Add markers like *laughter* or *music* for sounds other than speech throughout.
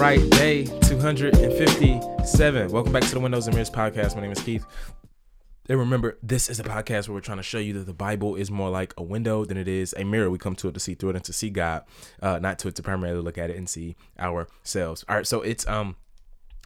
right, day 257. Welcome back to the Windows and Mirrors podcast. My name is Keith. And remember, this is a podcast where we're trying to show you that the Bible is more like a window than it is a mirror. We come to it to see through it and to see God, uh, not to it to primarily look at it and see ourselves. All right, so it's um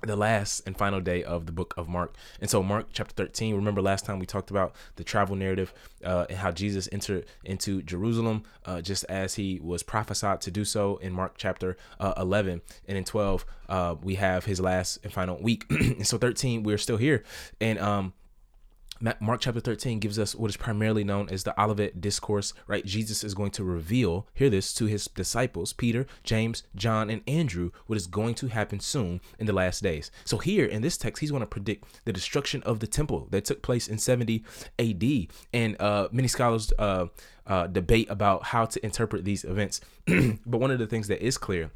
the last and final day of the book of Mark. And so, Mark chapter 13, remember last time we talked about the travel narrative uh, and how Jesus entered into Jerusalem uh, just as he was prophesied to do so in Mark chapter uh, 11. And in 12, uh, we have his last and final week. *clears throat* and so, 13, we're still here. And, um, Mark chapter 13 gives us what is primarily known as the Olivet Discourse, right? Jesus is going to reveal, hear this, to his disciples, Peter, James, John, and Andrew, what is going to happen soon in the last days. So, here in this text, he's going to predict the destruction of the temple that took place in 70 AD. And uh, many scholars uh, uh, debate about how to interpret these events. *clears throat* but one of the things that is clear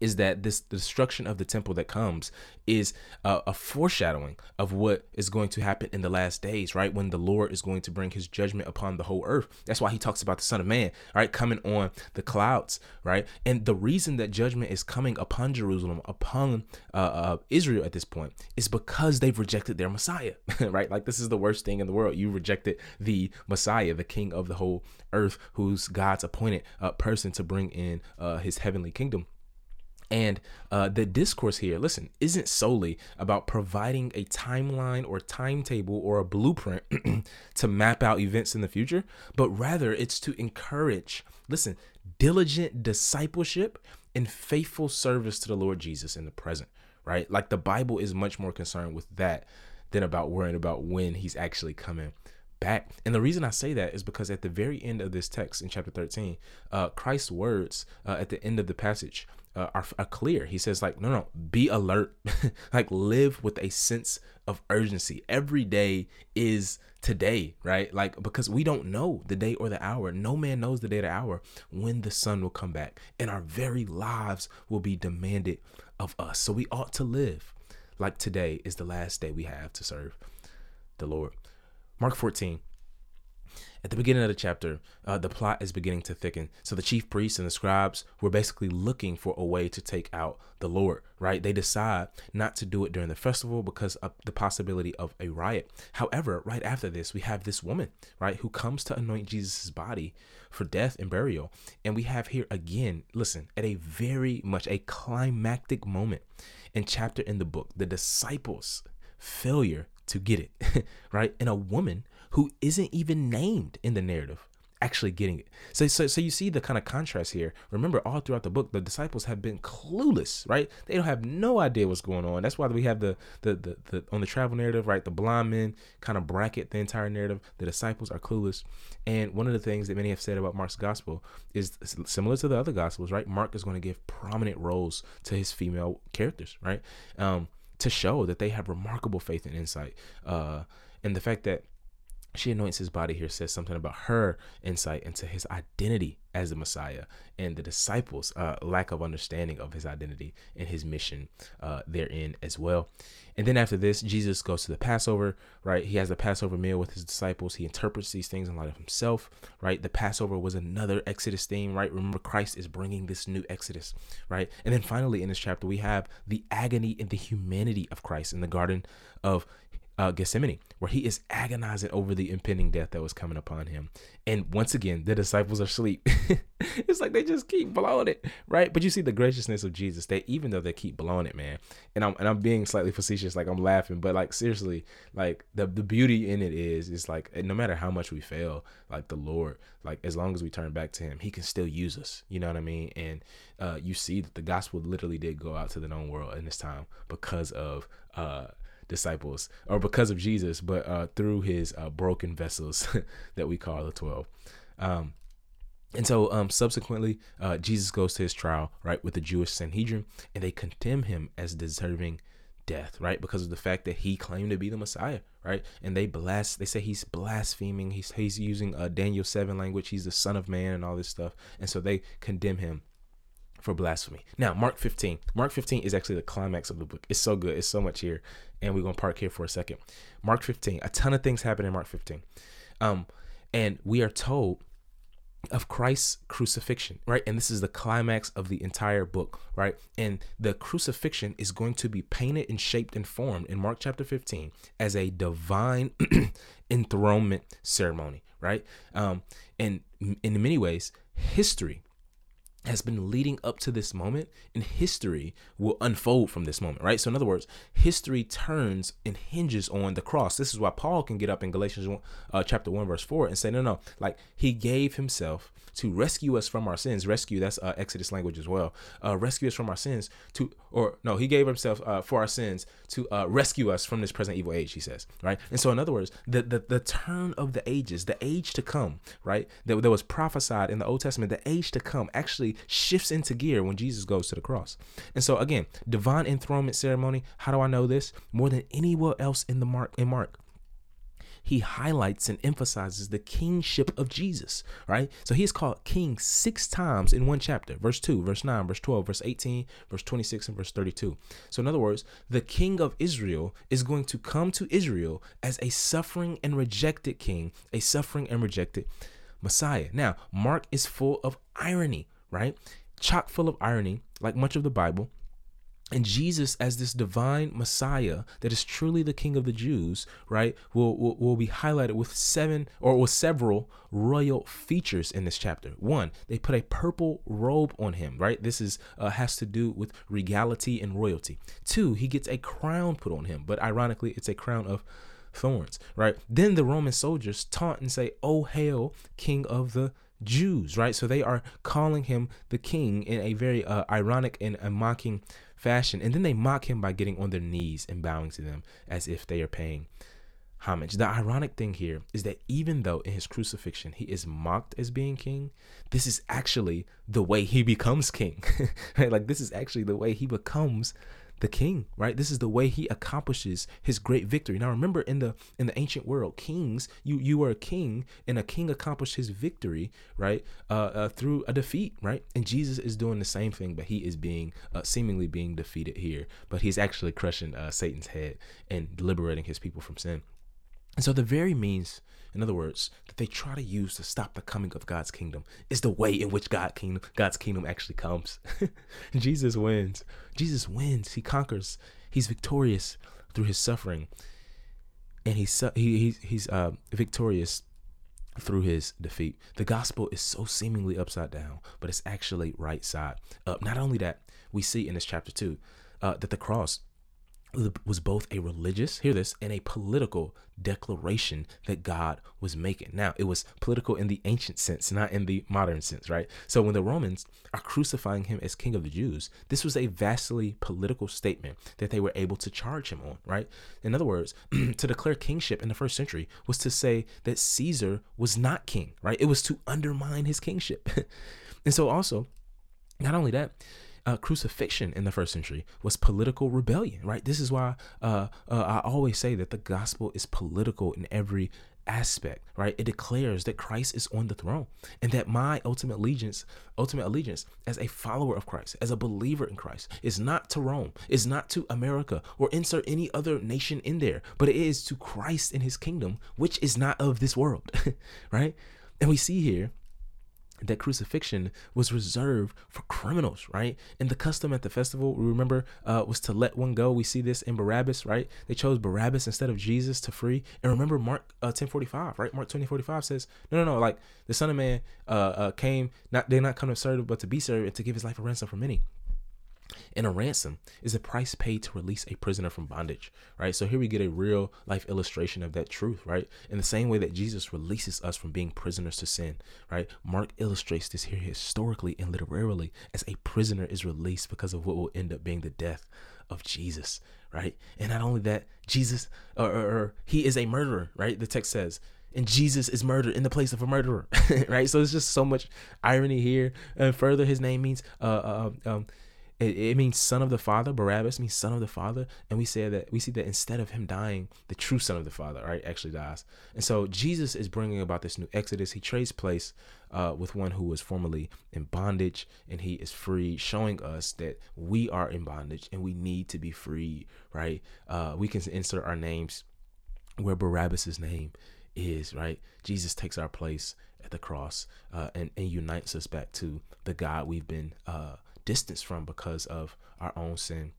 is that this destruction of the temple that comes is a, foreshadowing of what is going to happen in the last days, right? When the Lord is going to bring his judgment upon the whole earth. That's why he talks about the Son of Man, right? Coming on the clouds, right? And the reason that judgment is coming upon Jerusalem, upon uh, uh, Israel at this point, is because they've rejected their Messiah, *laughs* right? Like this is the worst thing in the world. You rejected the Messiah, the King of the whole earth, who's God's appointed uh, person to bring in uh, his heavenly kingdom. And uh, the discourse here, listen, isn't solely about providing a timeline or timetable or a blueprint *clears throat* to map out events in the future, but rather it's to encourage, listen, diligent discipleship and faithful service to the Lord Jesus in the present, right? Like the Bible is much more concerned with that than about worrying about when he's actually coming back. And the reason I say that is because at the very end of this text in chapter 13, uh, Christ's words uh, at the end of the passage uh, are, are clear. He says, like, no, no, be alert, *laughs* like live with a sense of urgency. Every day is today, right? Like, because we don't know the day or the hour. No man knows the day or the hour when the son will come back, and our very lives will be demanded of us. So we ought to live like today is the last day we have to serve the Lord. Mark 14, at the beginning of the chapter, uh, the plot is beginning to thicken. So the chief priests and the scribes were basically looking for a way to take out the Lord, right? They decide not to do it during the festival because of the possibility of a riot. However, right after this, we have this woman, right, who comes to anoint Jesus' body for death and burial. And we have here again, listen, at a very much a climactic moment in chapter in the book, the disciples' failure to get it, *laughs* right? And a woman who isn't even named in the narrative actually getting it. So, so, so you see the kind of contrast here. Remember, all throughout the book, the disciples have been clueless, right? They don't have no idea what's going on. That's why we have the the the, the on the travel narrative, right? The blind men kind of bracket the entire narrative. The disciples are clueless, and one of the things that many have said about Mark's gospel is similar to the other gospels, right? Mark is going to give prominent roles to his female characters, right? Um, to show that they have remarkable faith and insight, uh, and the fact that she anoints his body here says something about her insight into his identity as the messiah and the disciples uh, lack of understanding of his identity and his mission uh, therein as well. And then after this jesus goes to the passover right? He has the passover meal with his disciples. He interprets these things in light of himself right? The passover was another exodus theme right? Remember christ is bringing this new exodus right? And then finally in this chapter we have the agony and the humanity of christ in the garden of uh, Gethsemane, where he is agonizing over the impending death that was coming upon him. And once again, the disciples are asleep. *laughs* it's like they just keep blowing it, right? But you see the graciousness of Jesus that even though they keep blowing it, man, and I'm and I'm being slightly facetious, like I'm laughing, but like seriously, like the the beauty in it is, is like no matter how much we fail, like the Lord, like as long as we turn back to Him, He can still use us. You know what I mean? And uh, you see that the gospel literally did go out to the known world in this time because of uh disciples or because of Jesus, but uh, through his uh, broken vessels *laughs* that we call the 12. Um, and so, um, subsequently, uh, Jesus goes to his trial, right, with the Jewish Sanhedrin, and they condemn him as deserving death, right, because of the fact that he claimed to be the Messiah, right, and they blast, they say he's blaspheming, he's he's using uh, Daniel seven language, he's the Son of Man, and all this stuff, and so they condemn him for blasphemy. Now, Mark 15. Mark 15 is actually the climax of the book. It's so good. It's so much here. And we're going to park here for a second. Mark 15. A ton of things happen in Mark 15. Um, and we are told of Christ's crucifixion, right? And this is the climax of the entire book, right? And the crucifixion is going to be painted and shaped and formed in Mark chapter 15 as a divine *clears throat* enthronement ceremony, right? Um, and in many ways, history has been leading up to this moment and history will unfold from this moment right? So in other words history turns and hinges on the cross. This is why paul can get up in galatians 1, uh, chapter 1 verse 4 and say no no like he gave himself to rescue us from our sins. Rescue that's uh, exodus language as well. Uh, rescue us from our sins to or no he gave himself uh, for our sins to uh, rescue us from this present evil age he says right? And so in other words the, the the turn of the ages the age to come right? That, that was prophesied in the old testament the age to come actually shifts into gear when Jesus goes to the cross. And so again, divine enthronement ceremony. How do I know this? More than anywhere else in the Mark in Mark he highlights and emphasizes the kingship of Jesus, right? So he's called king six times in one chapter verse 2, verse 9, verse 12, verse 18, verse 26, and verse 32. So, in other words, the king of Israel is going to come to Israel as a suffering and rejected king, a suffering and rejected Messiah. Now, Mark is full of irony right? Chock full of irony, like much of the Bible. And Jesus, as this divine Messiah that is truly the King of the Jews, right, will, will, will be highlighted with seven or with several royal features in this chapter. One, they put a purple robe on him, right? This is uh, has to do with regality and royalty. Two, he gets a crown put on him, but ironically, it's a crown of thorns, right? Then the Roman soldiers taunt and say, "Oh hail, King of the Jews, right? So they are calling him the king in a very uh, ironic and a mocking fashion. And then they mock him by getting on their knees and bowing to them as if they are paying homage. The ironic thing here is that even though in his crucifixion he is mocked as being king, this is actually the way he becomes king. *laughs* Like this is actually the way he becomes the king right? This is the way he accomplishes his great victory. Now remember in the in the ancient world kings you you were a king and a king accomplished his victory right? Uh, uh, through a defeat right? And jesus is doing the same thing but he is being uh, seemingly being defeated here. But he's actually crushing uh, satan's head and liberating his people from sin. And so the very means in other words, that they try to use to stop the coming of God's kingdom is the way in which God kingdom, God's kingdom actually comes. *laughs* Jesus wins. Jesus wins. He conquers. He's victorious through his suffering, and he's he, he's he's uh, victorious through his defeat. The gospel is so seemingly upside down, but it's actually right side up. Not only that, we see in this chapter two uh, that the cross was both a religious, hear this, and a political declaration that God was making. Now, it was political in the ancient sense, not in the modern sense, right? So when the Romans are crucifying him as king of the Jews, this was a vastly political statement that they were able to charge him on, right? In other words, *clears throat* to declare kingship in the first century was to say that Caesar was not king, right? It was to undermine his kingship. *laughs* and so also, not only that, uh, crucifixion in the first century was political rebellion, right? This is why uh, uh, I always say that the gospel is political in every aspect, right? It declares that Christ is on the throne and that my ultimate allegiance, ultimate allegiance as a follower of Christ, as a believer in Christ, is not to Rome, is not to America or insert any other nation in there, but it is to Christ and his kingdom, which is not of this world, *laughs* right? And we see here that crucifixion was reserved for criminals, right? And the custom at the festival, we remember, uh, was to let one go. We see this in Barabbas, right? They chose Barabbas instead of Jesus to free. And remember, Mark uh, ten forty five, right? Mark twenty forty five says, no, no, no. Like the Son of Man uh, uh, came not they not come to serve, but to be served and to give his life a ransom for many. And a ransom is a price paid to release a prisoner from bondage, right? So here we get a real life illustration of that truth, right? In the same way that Jesus releases us from being prisoners to sin, right? Mark illustrates this here historically and literarily as a prisoner is released because of what will end up being the death of Jesus, right? And not only that, Jesus, or, or, or he is a murderer, right? The text says, and Jesus is murdered in the place of a murderer, *laughs* right? So it's just so much irony here. And further, his name means uh, uh um, it, it, means son of the father. Barabbas means son of the father, and we say that we see that instead of him dying, the true son of the father, right, actually dies. And so Jesus is bringing about this new exodus. He trades place uh, with one who was formerly in bondage, and he is free, showing us that we are in bondage and we need to be free. Right? Uh, we can insert our names where Barabbas's name is, right? Jesus takes our place at the cross uh, and, and unites us back to the God we've been uh, distanced from because of our own sin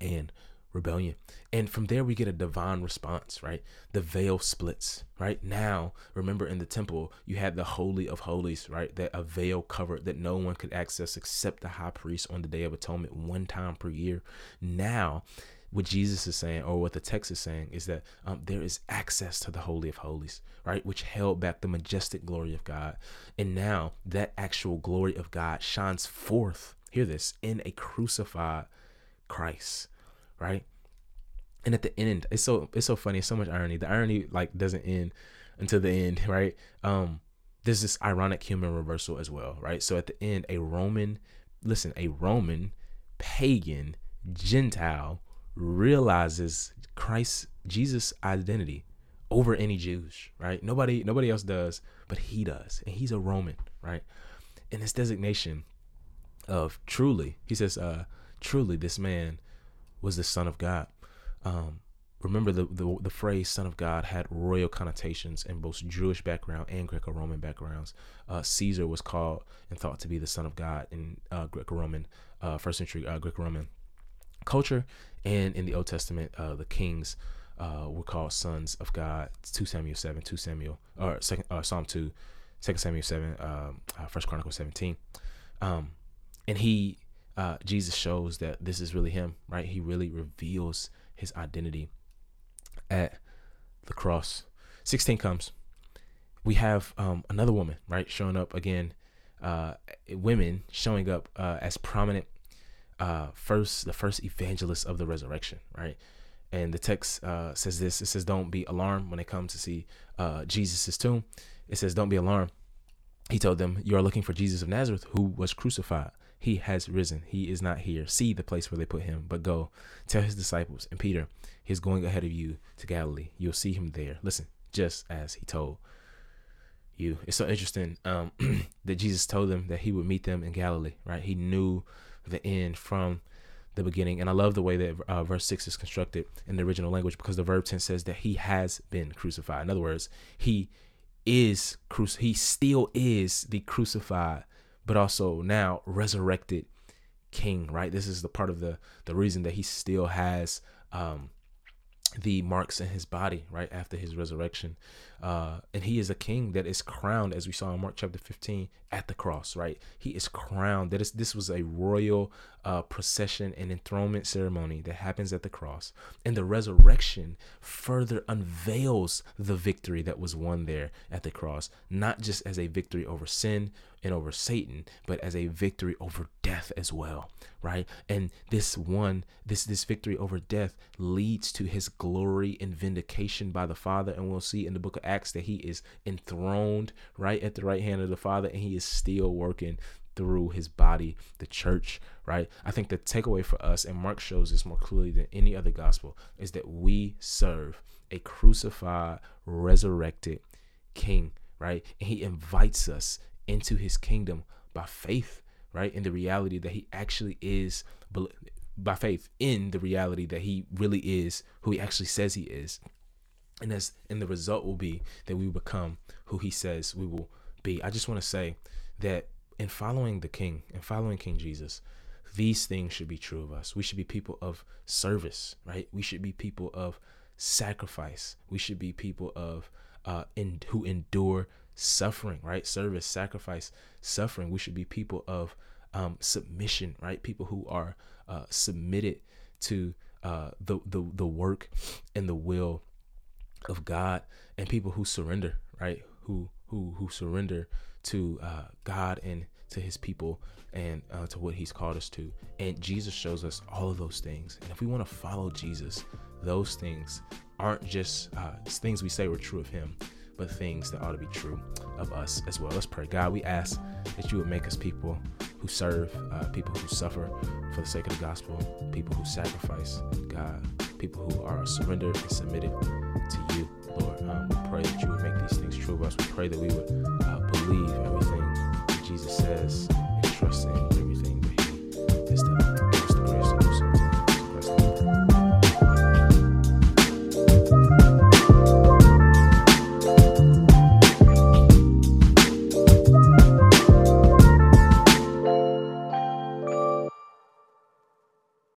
and rebellion. And from there, we get a divine response, right? The veil splits, right? Now, remember in the temple, you had the Holy of Holies, right? That a veil covered that no one could access except the high priest on the Day of Atonement one time per year. Now, what Jesus is saying, or what the text is saying, is that um, there is access to the Holy of Holies, right? Which held back the majestic glory of God. And now that actual glory of God shines forth, hear this, in a crucified Christ right? And at the end, it's so it's so funny. It's so much irony. The irony like doesn't end until the end, *laughs* right? Um, there's this ironic human reversal as well, right? So at the end, a Roman, listen, a Roman pagan Gentile realizes Christ Jesus' identity over any Jews, right? Nobody nobody else does, but he does. And he's a Roman, right? And his designation of truly, he says, uh, truly this man was the Son of God. Um, remember the, the, the phrase "Son of God" had royal connotations in both Jewish background and Greco-Roman backgrounds. Uh, Caesar was called and thought to be the Son of God in uh, Greco-Roman uh, first century uh, Greco-Roman culture, and in the Old Testament, uh, the kings uh, were called sons of God. Two Samuel seven, two Samuel or second Psalm two, Second Samuel seven, um, First Chronicles seventeen, um, and he uh, Jesus shows that this is really him, right? He really reveals his identity at the cross. 16 comes. We have um, another woman, right, showing up again. Uh, women showing up uh, as prominent uh, first, the first evangelist of the resurrection, right? And the text uh, says this. It says, "Don't be alarmed when they come to see uh, Jesus' tomb." It says, "Don't be alarmed." He told them, "You are looking for Jesus of Nazareth, who was crucified." He has risen. He is not here. See the place where they put him, but go tell his disciples and Peter, he's going ahead of you to Galilee. You'll see him there. Listen, just as he told you. It's so interesting um, *clears throat* that Jesus told them that he would meet them in Galilee, right? He knew the end from the beginning. And I love the way that uh, verse 6 is constructed in the original language because the verb tense says that he has been crucified. In other words, he is cruci- he still is the crucified but also now resurrected king, right? This is the part of the the reason that he still has um the marks in his body right after his resurrection uh, and he is a king that is crowned as we saw in mark chapter 15 at the cross right? He is crowned. That is this was a royal uh, procession and enthronement ceremony that happens at the cross. And the resurrection further unveils the victory that was won there at the cross not just as a victory over sin and over satan but as a victory over death as well right? And this one this this victory over death leads to his glory and vindication by the father. And we'll see in the book of acts that he is enthroned right at the right hand of the father and he is still working through his body the church right i think the takeaway for us and mark shows this more clearly than any other gospel is that we serve a crucified resurrected king right and he invites us into his kingdom by faith right? In the reality that he actually is by faith in the reality that he really is who he actually says he is. And as and the result will be that we become who he says we will be. I just want to say that in following the king and following King Jesus, these things should be true of us. We should be people of service, right? We should be people of sacrifice. We should be people of uh in who endure suffering, right? Service, sacrifice, suffering. We should be people of um, submission, right? People who are uh, submitted to uh, the, the the work and the will of God, and people who surrender, right? Who who who surrender to uh, God and to His people and uh, to what He's called us to. And Jesus shows us all of those things. And if we want to follow Jesus, those things aren't just uh, things we say were true of Him but things that ought to be true of us as well. Let's pray. God, we ask that you would make us people who serve, uh, people who suffer for the sake of the gospel, people who sacrifice, God, people who are surrendered and submitted to you, Lord. Um, we pray that you would make these things true of us. We pray that we would uh, believe everything that Jesus says and trust in everything